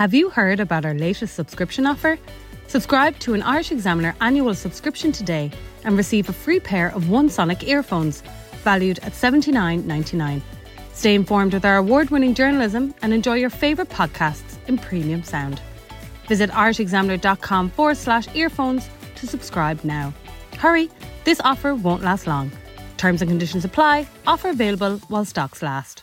Have you heard about our latest subscription offer? Subscribe to an Irish Examiner annual subscription today and receive a free pair of One Sonic earphones, valued at $79.99. Stay informed with our award winning journalism and enjoy your favourite podcasts in premium sound. Visit irishexaminer.com forward slash earphones to subscribe now. Hurry, this offer won't last long. Terms and conditions apply. Offer available while stocks last.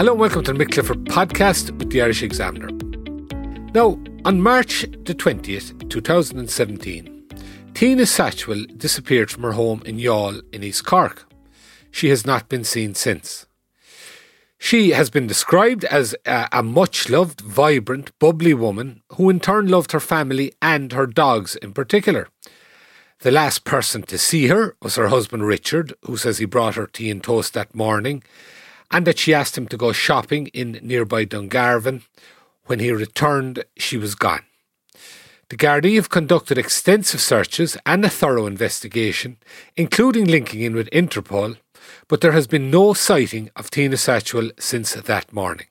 Hello and welcome to the Mick Clifford podcast with the Irish Examiner. Now, on March the 20th, 2017, Tina Satchwell disappeared from her home in Youghal in East Cork. She has not been seen since. She has been described as a, a much loved, vibrant, bubbly woman who in turn loved her family and her dogs in particular. The last person to see her was her husband Richard, who says he brought her tea and toast that morning, and that she asked him to go shopping in nearby Dungarvan. When he returned, she was gone. The Gardaí have conducted extensive searches and a thorough investigation, including linking in with Interpol, but there has been no sighting of Tina Satchwell since that morning.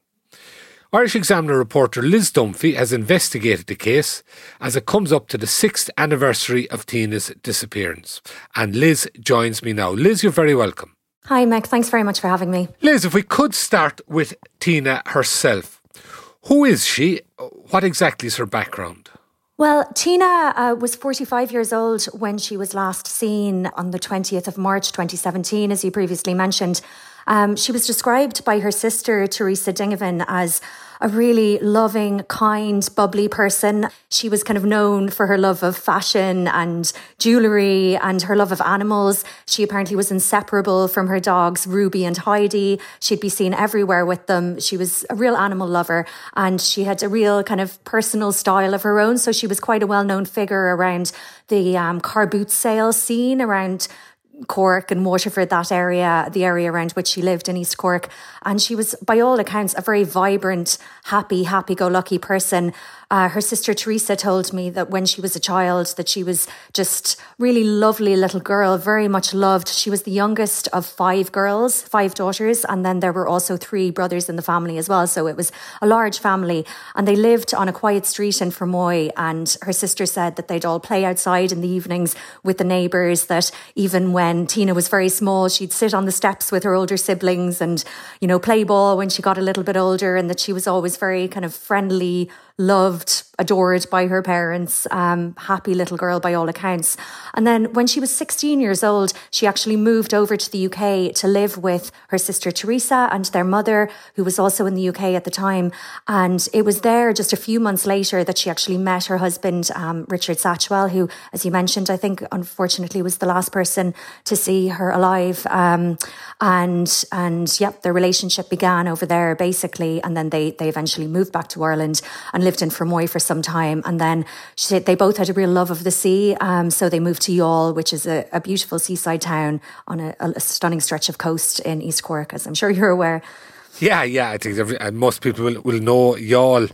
Irish Examiner reporter Liz Dunphy has investigated the case as it comes up to the sixth anniversary of Tina's disappearance. And Liz joins me now. Liz, you're very welcome. Hi, Mick. Thanks very much for having me. Liz, if we could start with Tina herself. Who is she? What exactly is her background? Well, Tina uh, was 45 years old when she was last seen on the 20th of March 2017, as you previously mentioned. Um, she was described by her sister, Teresa Dingavan, as a really loving, kind, bubbly person. She was kind of known for her love of fashion and jewellery and her love of animals. She apparently was inseparable from her dogs, Ruby and Heidi. She'd be seen everywhere with them. She was a real animal lover and she had a real kind of personal style of her own. So she was quite a well known figure around the um, car boot sale scene, around Cork and Waterford, that area, the area around which she lived in East Cork. And she was, by all accounts, a very vibrant, happy, happy go lucky person. Uh, her sister Teresa told me that when she was a child, that she was just really lovely little girl, very much loved. She was the youngest of five girls, five daughters, and then there were also three brothers in the family as well. So it was a large family, and they lived on a quiet street in Fermoy. And her sister said that they'd all play outside in the evenings with the neighbours. That even when Tina was very small, she'd sit on the steps with her older siblings and you know play ball when she got a little bit older, and that she was always very kind of friendly loved, adored by her parents, um, happy little girl by all accounts. And then when she was 16 years old, she actually moved over to the UK to live with her sister Teresa and their mother, who was also in the UK at the time. And it was there just a few months later that she actually met her husband, um, Richard Satchwell, who, as you mentioned, I think unfortunately was the last person to see her alive. Um, and, and yep, their relationship began over there basically. And then they, they eventually moved back to Ireland and lived in Fermoy for some time. And then she, they both had a real love of the sea. Um, so they moved to Youghal, which is a, a beautiful seaside town on a, a, stunning stretch of coast in East Cork, as I'm sure you're aware. Yeah, yeah, I think every, most people will, will know Youghal.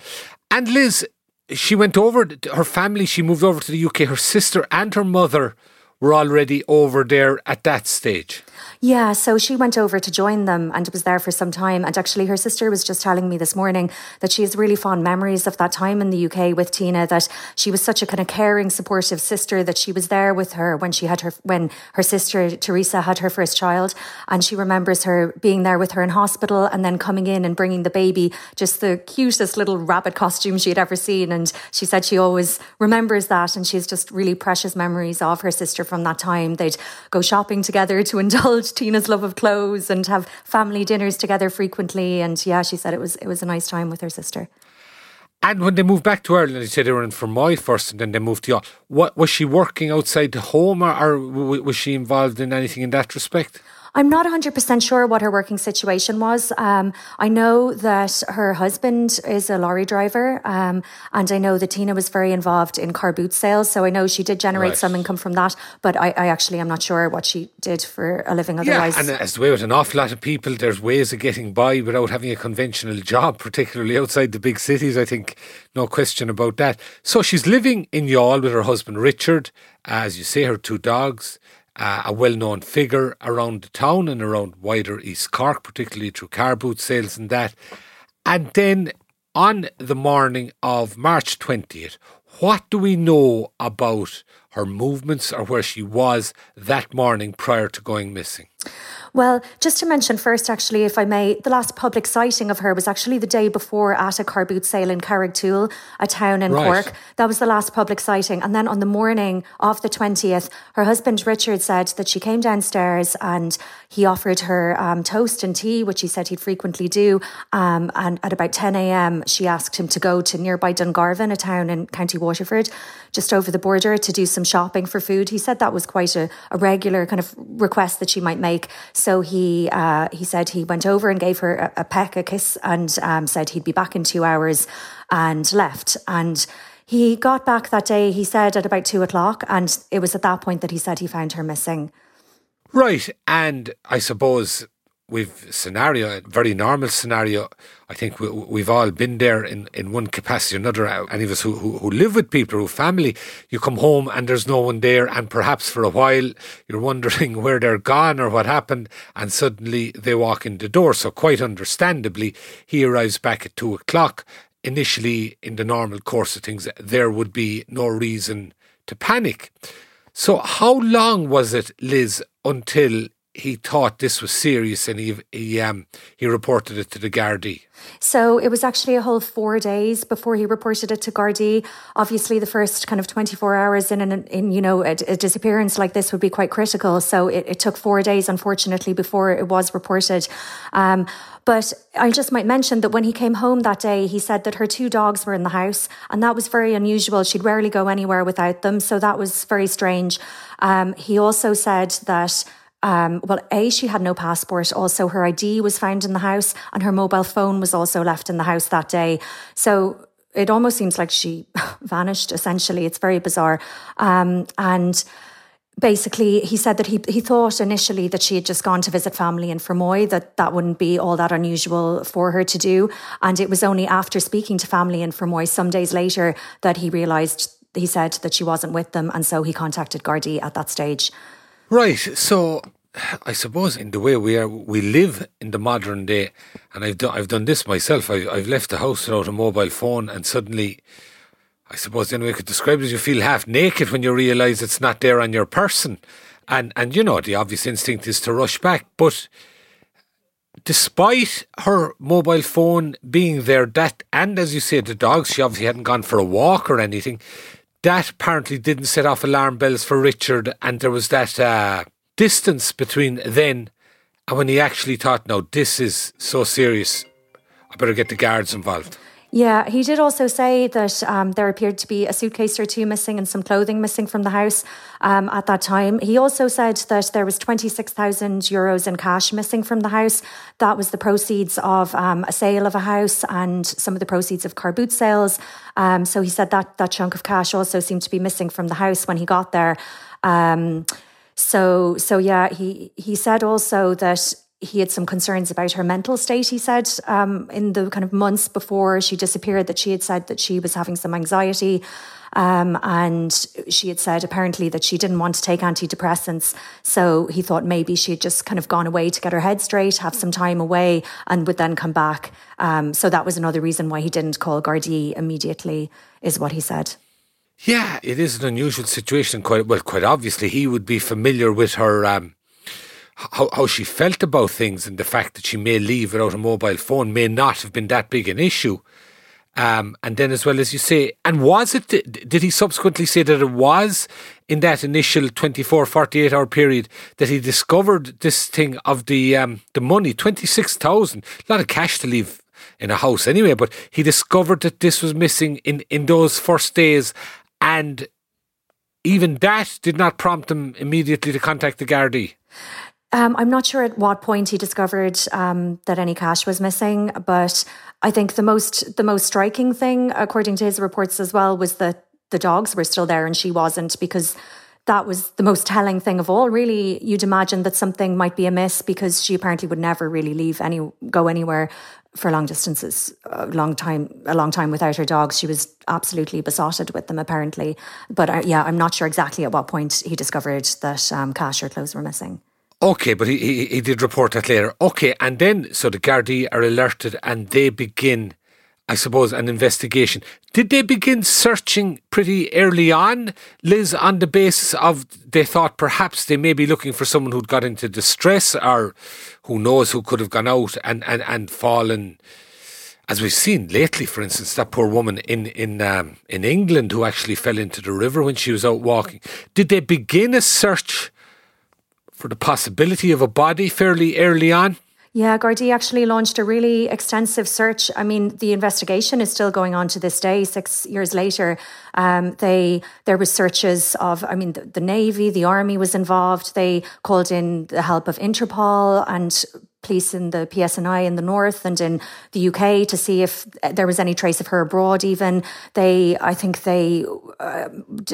And Liz, she went over, her family, she moved over to the UK. Her sister and her mother were already over there at that stage. Yeah, so she went over to join them and was there for some time. And actually, her sister was just telling me this morning that she has really fond memories of that time in the UK with Tina. That she was such a kind of caring, supportive sister. That she was there with her when she had her when her sister Teresa had her first child, and she remembers her being there with her in hospital and then coming in and bringing the baby just the cutest little rabbit costume she had ever seen. And she said she always remembers that, and she's just really precious memories of her sister from that time. They'd go shopping together to indulge Tina's love of clothes and have family dinners together frequently. And yeah, she said it was it was a nice time with her sister. And when they moved back to Ireland, they said they were in Fermoy first, and then they moved to Youghal. What was she working outside the home, or, or was she involved in anything in that respect? I'm not 100% sure what her working situation was. Um, I know that her husband is a lorry driver, um, and I know that Tina was very involved in car boot sales. So I know she did generate right. some income from that, but I, I, actually am not sure what she did for a living otherwise. Yeah, and as the way with an awful lot of people, there's ways of getting by without having a conventional job, particularly outside the big cities. I think no question about that. So she's living in Youghal with her husband Richard, as you say, her two dogs uh, a well known figure around the town and around wider East Cork, particularly through car boot sales and that. And then on the morning of March 20th, what do we know about her movements or where she was that morning prior to going missing? Well, just to mention first, actually, if I may, the last public sighting of her was actually the day before at a car boot sale in Carrigtwohill, a town in right. Cork. That was the last public sighting. And then on the morning of the 20th, her husband Richard said that she came downstairs and he offered her um, toast and tea, which he said he'd frequently do. Um, and at about 10 a.m., she asked him to go to nearby Dungarvan, a town in County Waterford, just over the border, to do some shopping for food. He said that was quite a, a regular kind of request that she might make. So he uh, he said he went over and gave her a, a peck, a kiss, and um, said he'd be back in two hours, and left. And he got back that day. He said at about two o'clock, and it was at that point that he said he found her missing. Right, and I suppose we've scenario, a very normal scenario. I think we, have all been there in, in one capacity or another. Uh, any of us who, who, who live with people, who family, you come home and there's no one there, and perhaps for a while you're wondering where they're gone or what happened, and suddenly they walk in the door. So quite understandably, he arrives back at two o'clock. Initially, in the normal course of things, there would be no reason to panic. So, how long was it, Liz, until he thought this was serious and he he um he reported it to the Gardaí. So it was actually a whole four days before he reported it to Gardaí. Obviously, the first kind of twenty four hours in an, in you know a, a, disappearance like this would be quite critical. So it, it, took four days, unfortunately, before it was reported. Um, but I just might mention that when he came home that day, he said that her two dogs were in the house, and that was very unusual. She'd rarely go anywhere without them, so that was very strange. Um, he also said that um, well, A, she had no passport. Also, her ID was found in the house and her mobile phone was also left in the house that day. So it almost seems like she vanished, essentially. It's very bizarre. Um, and basically he said that he he thought initially that she had just gone to visit family in Fermoy that that wouldn't be all that unusual for her to do and it was only after speaking to family in Fermoy some days later that he realized he said that she wasn't with them and so he contacted Gardaí at that stage right so I suppose in the way we are, we live in the modern day, and I've done I've done this myself. I've, I've left the house without a mobile phone, and suddenly, I suppose the only way I could describe it is you feel half naked when you realise it's not there on your person, and and you know the obvious instinct is to rush back, but. Despite her mobile phone being there, that and as you say, the dogs, she obviously hadn't gone for a walk or anything. That apparently didn't set off alarm bells for Richard, and there was that uh, distance between then and when he actually thought, no, this is so serious, I better get the guards involved? Yeah, he did also say that um, there appeared to be a suitcase or two missing and some clothing missing from the house um, at that time. He also said that there was 26,000 euros in cash missing from the house. That was the proceeds of um, a sale of a house and some of the proceeds of car boot sales. Um, so he said that that chunk of cash also seemed to be missing from the house when he got there. So so yeah, he he said also that he had some concerns about her mental state. He said um, in the kind of months before she disappeared that she had said that she was having some anxiety. Um, and she had said apparently that she didn't want to take antidepressants. So he thought maybe she had just kind of gone away to get her head straight, have some time away, and would then come back. Um, so that was another reason why he didn't call Gardaí immediately, is what he said. Yeah, it is an unusual situation. Quite well, quite obviously, he would be familiar with her. Um, how, how she felt about things and the fact that she may leave without a mobile phone may not have been that big an issue. Um, and then, as well as you say, and was it, did he subsequently say that it was in that initial 24, 48 hour period that he discovered this thing of the, um, the money, 26,000, a lot of cash to leave in a house anyway, but he discovered that this was missing in, in those first days. And even that did not prompt him immediately to contact the Gardaí. Um, I'm not sure at what point he discovered um, that any cash was missing, but I think the most the most striking thing, according to his reports as well, was that the dogs were still there and she wasn't because that was the most telling thing of all. Really, you'd imagine that something might be amiss because she apparently would never really leave any go anywhere for long distances, a long time, a long time without her dogs. She was absolutely besotted with them, apparently. But uh, yeah, I'm not sure exactly at what point he discovered that um, cash or clothes were missing. Okay, but he, he, he did report that later. Okay, and then so the Gardaí are alerted and they begin, I suppose, an investigation. Did they begin searching pretty early on, Liz, on the basis of they thought perhaps they may be looking for someone who'd got into distress or who knows who could have gone out and, and, and fallen as we've seen lately, for instance, that poor woman in in um, in England who actually fell into the river when she was out walking. Did they begin a search for the possibility of a body fairly early on? Yeah, Gardaí actually launched a really extensive search. I mean, the investigation is still going on to this day. Six years later, um, they there was searches of. I mean, the, the Navy, the Army was involved. They called in the help of Interpol and police in the PSNI in the north and in the UK to see if there was any trace of her abroad. Even they, I think they uh,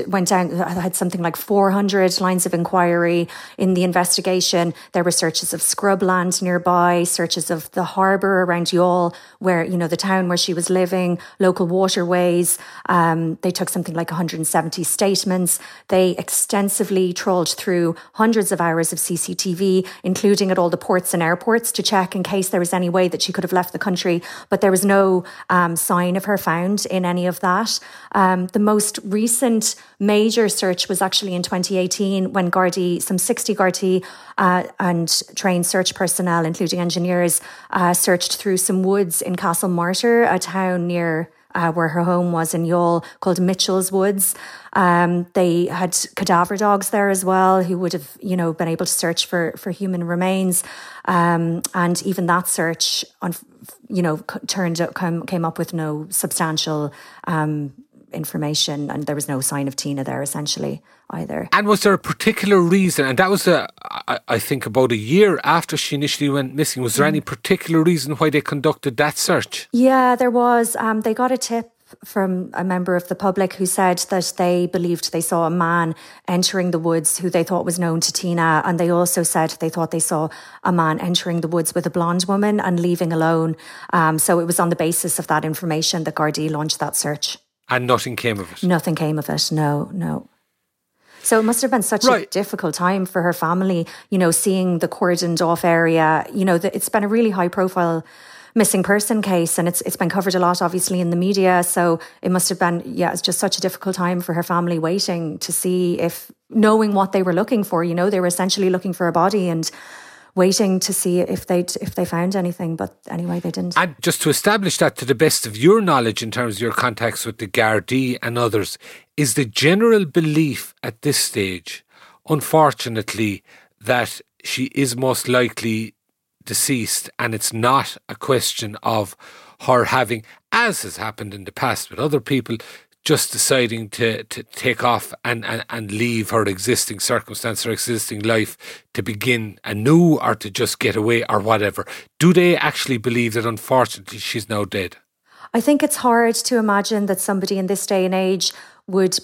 went down, had something like 400 lines of inquiry in the investigation. There were searches of scrubland nearby, searches of the harbour around Youghal, where, you know, the town where she was living, local waterways. Um, they took something like 170 statements. They extensively trawled through hundreds of hours of CCTV, including at all the ports and airports to check in case there was any way that she could have left the country, but there was no um, sign of her found in any of that. Um, the most recent major search was actually in 2018 when Gardaí, some 60 Gardaí uh, and trained search personnel, including engineers, uh, searched through some woods in Castlemartyr, a town near uh, where her home was in Youghal called Mitchell's Woods. Um, they had cadaver dogs there as well who would have, you know, been able to search for, for human remains. Um, and even that search, on, you know, turned came, came up with no substantial um, information and there was no sign of Tina there essentially either. And was there a particular reason? And that was, a, I, I think, about a year after she initially went missing. Was there mm. any particular reason why they conducted that search? Yeah, there was. Um, they got a tip from a member of the public who said that they believed they saw a man entering the woods who they thought was known to Tina. And they also said they thought they saw a man entering the woods with a blonde woman and leaving alone. Um, so it was on the basis of that information that Gardaí launched that search. And nothing came of it? Nothing came of it, no, no. So it must have been such right. a difficult time for her family, you know, seeing the cordoned off area. You know, it's been a really high profile missing person case and it's it's been covered a lot obviously in the media so it must have been yeah it's just such a difficult time for her family waiting to see if knowing what they were looking for you know they were essentially looking for a body and waiting to see if they if they found anything. But anyway, they didn't. And just to establish that to the best of your knowledge in terms of your contacts with the Gardaí and others, is the general belief at this stage, unfortunately, that she is most likely deceased, and it's not a question of her having, as has happened in the past with other people, just deciding to, to take off and, and, and leave her existing circumstance, her existing life to begin anew or to just get away or whatever. Do they actually believe that unfortunately she's now dead? I think it's hard to imagine that somebody in this day and age would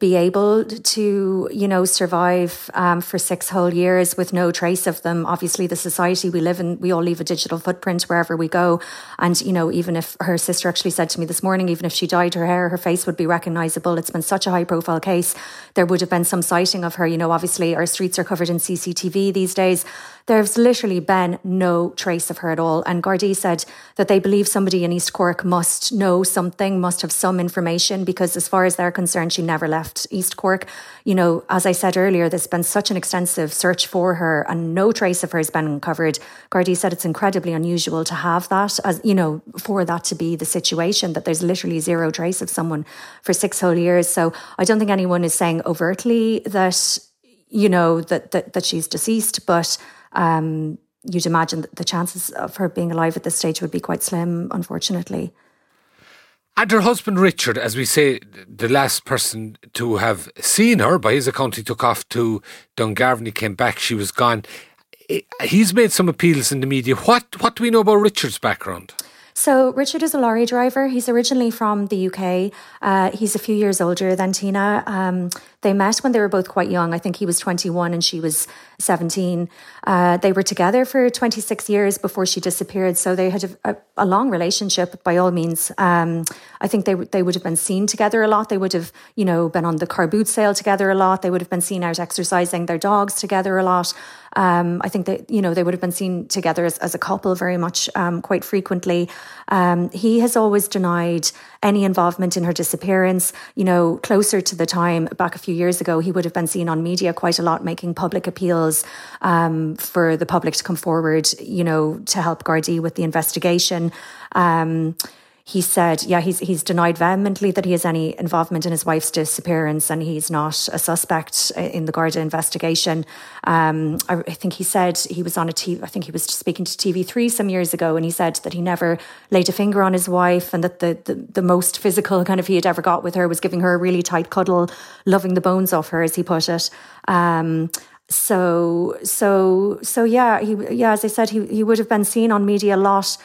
be able to, you know, survive um, for six whole years with no trace of them. Obviously, the society we live in, we all leave a digital footprint wherever we go. And, you know, even if her sister actually said to me this morning, even if she dyed her hair, her face would be recognizable. It's been such a high profile case. There would have been some sighting of her. You know, obviously, our streets are covered in CCTV these days. There's literally been no trace of her at all. And Gardaí said that they believe somebody in East Cork must know something, must have some information, because as far as they're concerned, she never left East Cork. You know, as I said earlier, there's been such an extensive search for her and no trace of her has been uncovered. Gardaí said it's incredibly unusual to have that, as you know, for that to be the situation, that there's literally zero trace of someone for six whole years. So I don't think anyone is saying overtly that, you know, that that, that she's deceased, but um, you'd imagine that the chances of her being alive at this stage would be quite slim, unfortunately. And her husband Richard, as we say, the last person to have seen her, by his account, he took off to Dungarvan. He came back, she was gone. He's made some appeals in the media. What what do we know about Richard's background? So, Richard is a lorry driver. He's originally from the UK. Uh, he's a few years older than Tina. Um, they met when they were both quite young. I think he was 21 and she was 17. Uh, they were together for 26 years before she disappeared. So they had a, a long relationship by all means. Um, I think they, they would have been seen together a lot. They would have, you know, been on the car boot sale together a lot. They would have been seen out exercising their dogs together a lot. Um, I think that, you know, they would have been seen together as, as a couple very much, um, quite frequently. Um, he has always denied any involvement in her disappearance. You know, closer to the time, back a few years ago, he would have been seen on media quite a lot, making public appeals um, for the public to come forward, you know, to help Gardaí with the investigation. Um, he said, yeah, he's he's denied vehemently that he has any involvement in his wife's disappearance, and he's not a suspect in the Garda investigation. Um, I, I, think he said he was on a TV. I think he was speaking to TV3 some years ago, and he said that he never laid a finger on his wife, and that the the, the most physical kind of he had ever got with her was giving her a really tight cuddle, loving the bones off her, as he put it. Um, so so so yeah, he yeah, as I said, he he would have been seen on media a lot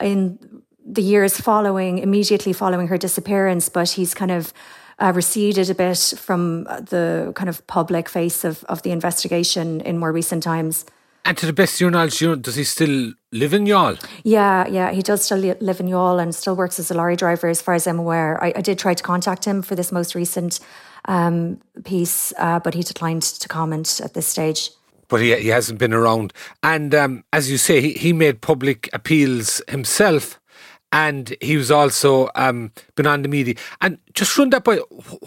in the years following, immediately following her disappearance, but he's kind of uh, receded a bit from the kind of public face of, of the investigation in more recent times. And to the best of your knowledge, does he still live in Youghal? Yeah, yeah, he does still live in Youghal and still works as a lorry driver, as far as I'm aware. I, I did try to contact him for this most recent um, piece, uh, but he declined to comment at this stage but he, he hasn't been around. And um, as you say, he, he made public appeals himself and he was also um, been on the media. And just run that by,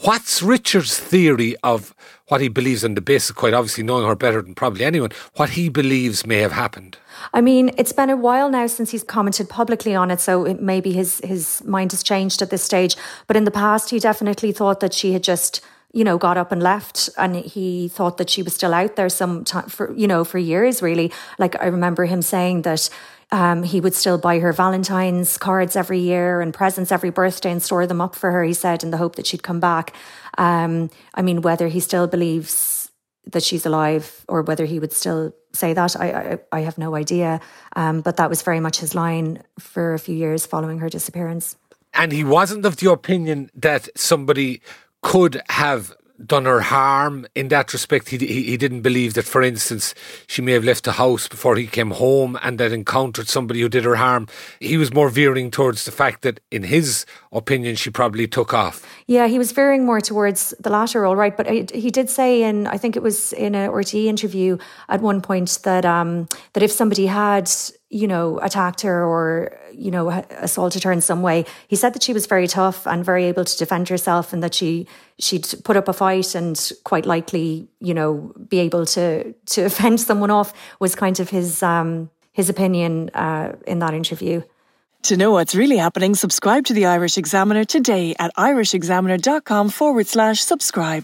what's Richard's theory of what he believes on the basis, quite obviously knowing her better than probably anyone, what he believes may have happened? I mean, it's been a while now since he's commented publicly on it, so it, maybe his his mind has changed at this stage. But in the past, he definitely thought that she had just you know, got up and left, and he thought that she was still out there some time for, you know, for years, really. Like I remember him saying that um, he would still buy her Valentine's cards every year and presents every birthday and store them up for her, he said, in the hope that she'd come back. Um, I mean, whether he still believes that she's alive or whether he would still say that, I, I, I have no idea. Um, but that was very much his line for a few years following her disappearance. And he wasn't of the opinion that somebody could have done her harm in that respect. He, he, he didn't believe that, for instance, she may have left the house before he came home and that encountered somebody who did her harm. He was more veering towards the fact that, in his opinion, she probably took off. Yeah, he was veering more towards the latter, all right. But he did say in, I think it was in an RTE interview at one point that um, that if somebody had you know, attacked her or, you know, assaulted her in some way. He said that she was very tough and very able to defend herself and that she she'd put up a fight and quite likely, you know, be able to to fend someone off was kind of his um his opinion uh, in that interview. To know what's really happening, subscribe to the Irish Examiner today at irishexaminer.com forward slash subscribe.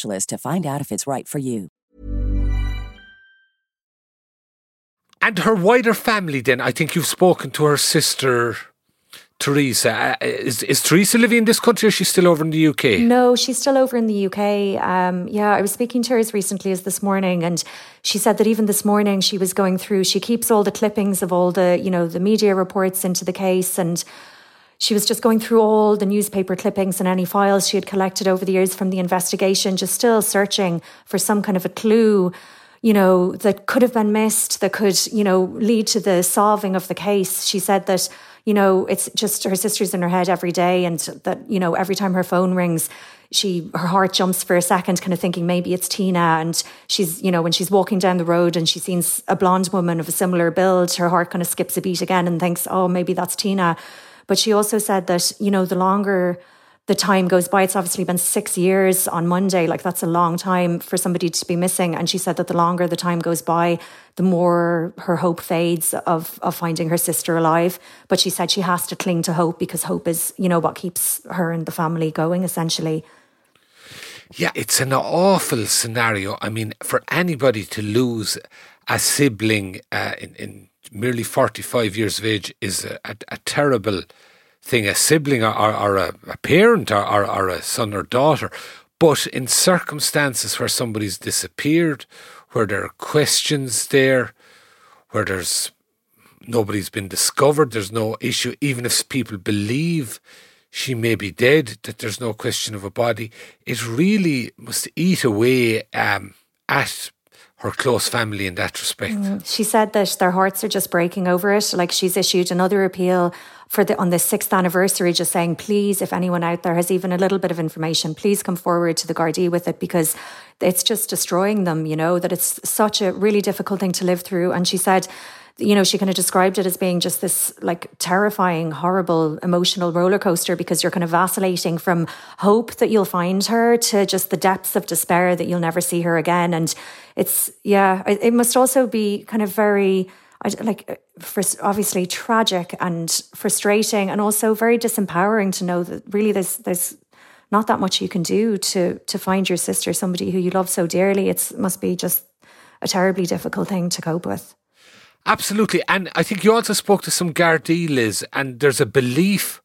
to find out if it's right for you. And her wider family, then, I think you've spoken to her sister. Teresa, uh, is, is Teresa living in this country or is she still over in the UK? No, she's still over in the UK. Um, yeah, I was speaking to her as recently as this morning, and she said that even this morning she was going through, she keeps all the clippings of all the, you know, the media reports into the case and she was just going through all the newspaper clippings and any files she had collected over the years from the investigation, just still searching for some kind of a clue, you know, that could have been missed, that could, you know, lead to the solving of the case. She said that, you know, it's just her sister's in her head every day and that, you know, every time her phone rings, she her heart jumps for a second, kind of thinking maybe it's Tina. And she's, you know, when she's walking down the road and she sees a blonde woman of a similar build, her heart kind of skips a beat again and thinks, oh, maybe that's Tina. But she also said that, you know, the longer the time goes by, it's obviously been six years on Monday. Like that's a long time for somebody to be missing. And she said that the longer the time goes by, the more her hope fades of of finding her sister alive. But she said she has to cling to hope because hope is, you know, what keeps her and the family going essentially. Yeah, it's an awful scenario. I mean, for anybody to lose a sibling uh, in, in merely 45 years of age is a, a, a terrible thing, a sibling or, or, or a, a, parent or, or, or a son or daughter. But in circumstances where somebody's disappeared, where there are questions there, where there's nobody's been discovered, there's no issue, even if people believe she may be dead, that there's no question of a body, it really must eat away um, at her close family in that respect. Mm. She said that their hearts are just breaking over it. Like she's issued another appeal for the on the sixth anniversary, just saying, please, if anyone out there has even a little bit of information, please come forward to the Gardaí with it because it's just destroying them. You know that it's such a really difficult thing to live through. And she said you know, she kind of described it as being just this like terrifying, horrible emotional roller coaster because you're kind of vacillating from hope that you'll find her to just the depths of despair that you'll never see her again. And it's, yeah, it, it must also be kind of very, like, uh, for obviously tragic and frustrating and also very disempowering to know that really there's, there's, not that much you can do to to find your sister, somebody who you love so dearly. It must be just a terribly difficult thing to cope with. Absolutely. And I think you also spoke to some Gardaí, Liz, and there's a belief,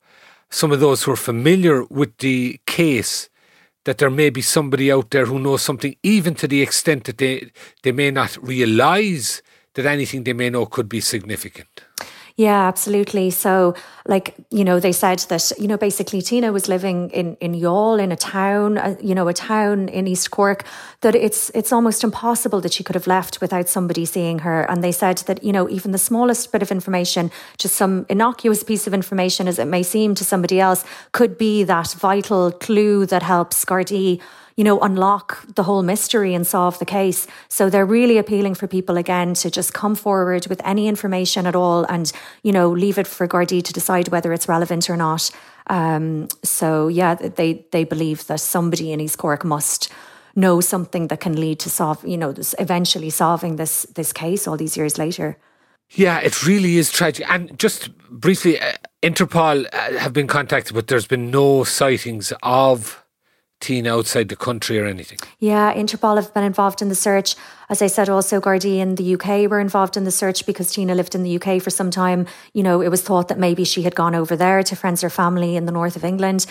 some of those who are familiar with the case, that there may be somebody out there who knows something, even to the extent that they, they may not realise that anything they may know could be significant. Yeah, absolutely. So, like, you know, they said that, you know, basically Tina was living in, in Youghal, in a town, uh, you know, a town in East Cork, that it's, it's almost impossible that she could have left without somebody seeing her. And they said that, you know, even the smallest bit of information, just some innocuous piece of information as it may seem to somebody else, could be that vital clue that helps Gardaí you know, unlock the whole mystery and solve the case. So they're really appealing for people again to just come forward with any information at all and, you know, leave it for Gardaí to decide whether it's relevant or not. Um, so yeah, they they believe that somebody in East Cork must know something that can lead to solve, you know, this, eventually solving this this case all these years later. Yeah, it really is tragic. And just briefly, uh, Interpol uh, have been contacted, but there's been no sightings of Tina outside the country or anything? Yeah, Interpol have been involved in the search. As I said, also Gardaí in the UK were involved in the search because Tina lived in the UK for some time. You know, it was thought that maybe she had gone over there to friends or family in the north of England.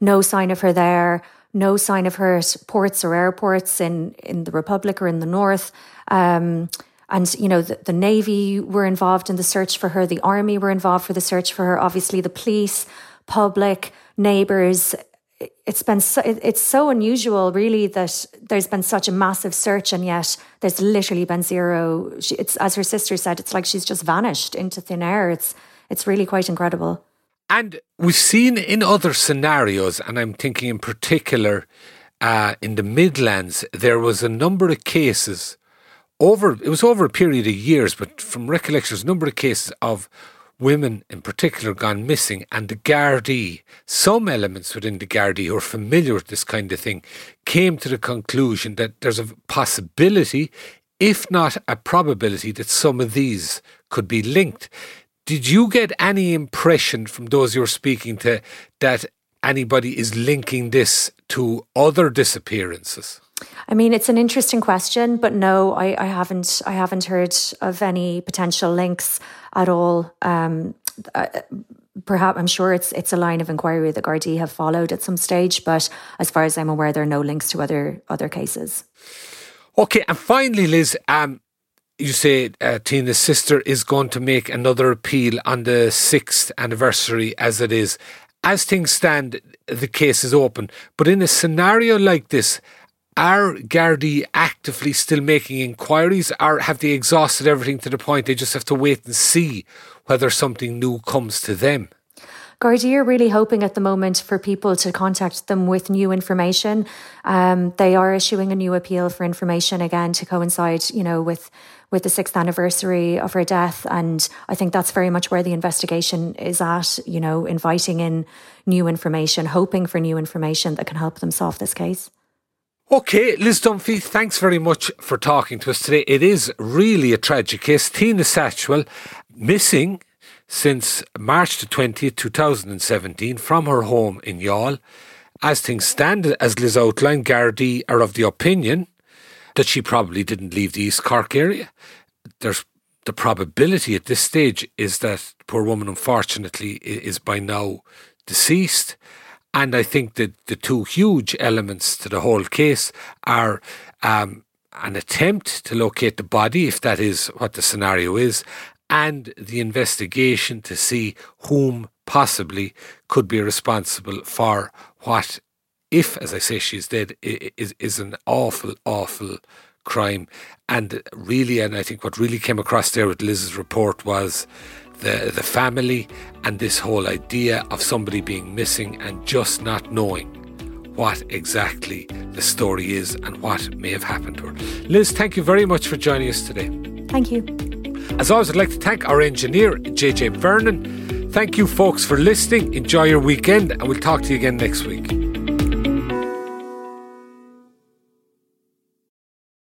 No sign of her there. No sign of her at ports or airports in, in the Republic or in the north. Um, and, you know, the, the Navy were involved in the search for her. The Army were involved for the search for her. Obviously, the police, public, neighbours. It's been so, it's so unusual, really, that there's been such a massive search, and yet there's literally been zero. She, it's as her sister said, it's like she's just vanished into thin air. It's it's really quite incredible. And we've seen in other scenarios, and I'm thinking in particular uh, in the Midlands, there was a number of cases over, it was over a period of years, but from recollection, there's a number of cases of women in particular gone missing, and the Gardaí, some elements within the Gardaí who are familiar with this kind of thing, came to the conclusion that there's a possibility, if not a probability, that some of these could be linked. Did you get any impression from those you were speaking to that anybody is linking this to other disappearances? I mean, it's an interesting question, but no, I, I haven't. I haven't heard of any potential links at all. Um, uh, perhaps I'm sure it's it's a line of inquiry that Gardaí have followed at some stage, but as far as I'm aware, there are no links to other other cases. Okay, and finally, Liz, um, you say uh, Tina's sister is going to make another appeal on the sixth anniversary, as it is. As things stand, the case is open. But in a scenario like this, are Gardaí actively still making inquiries or have they exhausted everything to the point they just have to wait and see whether something new comes to them? Gardaí are really hoping at the moment for people to contact them with new information. Um, they are issuing a new appeal for information again to coincide, you know, with with the sixth anniversary of her death, and I think that's very much where the investigation is at. You know, inviting in new information, hoping for new information that can help them solve this case. Okay, Liz Dunphy, thanks very much for talking to us today. It is really a tragic case. Tina Satchwell missing since March the 20th, 2017, from her home in Youghal. As things stand, as Liz outlined, Gardaí are of the opinion that she probably didn't leave the East Cork area. There's the probability at this stage is that the poor woman, unfortunately, is by now deceased. And I think that the two huge elements to the whole case are um, an attempt to locate the body, if that is what the scenario is, and the investigation to see whom possibly could be responsible for what, if, as I say, she's dead, is, is an awful, awful crime. And really, and I think what really came across there with Liz's report was the, the family and this whole idea of somebody being missing and just not knowing what exactly the story is and what may have happened to her. Liz, thank you very much for joining us today. Thank you. As always, I'd like to thank our engineer, JJ Vernon. Thank you, folks, for listening. Enjoy your weekend, and we'll talk to you again next week.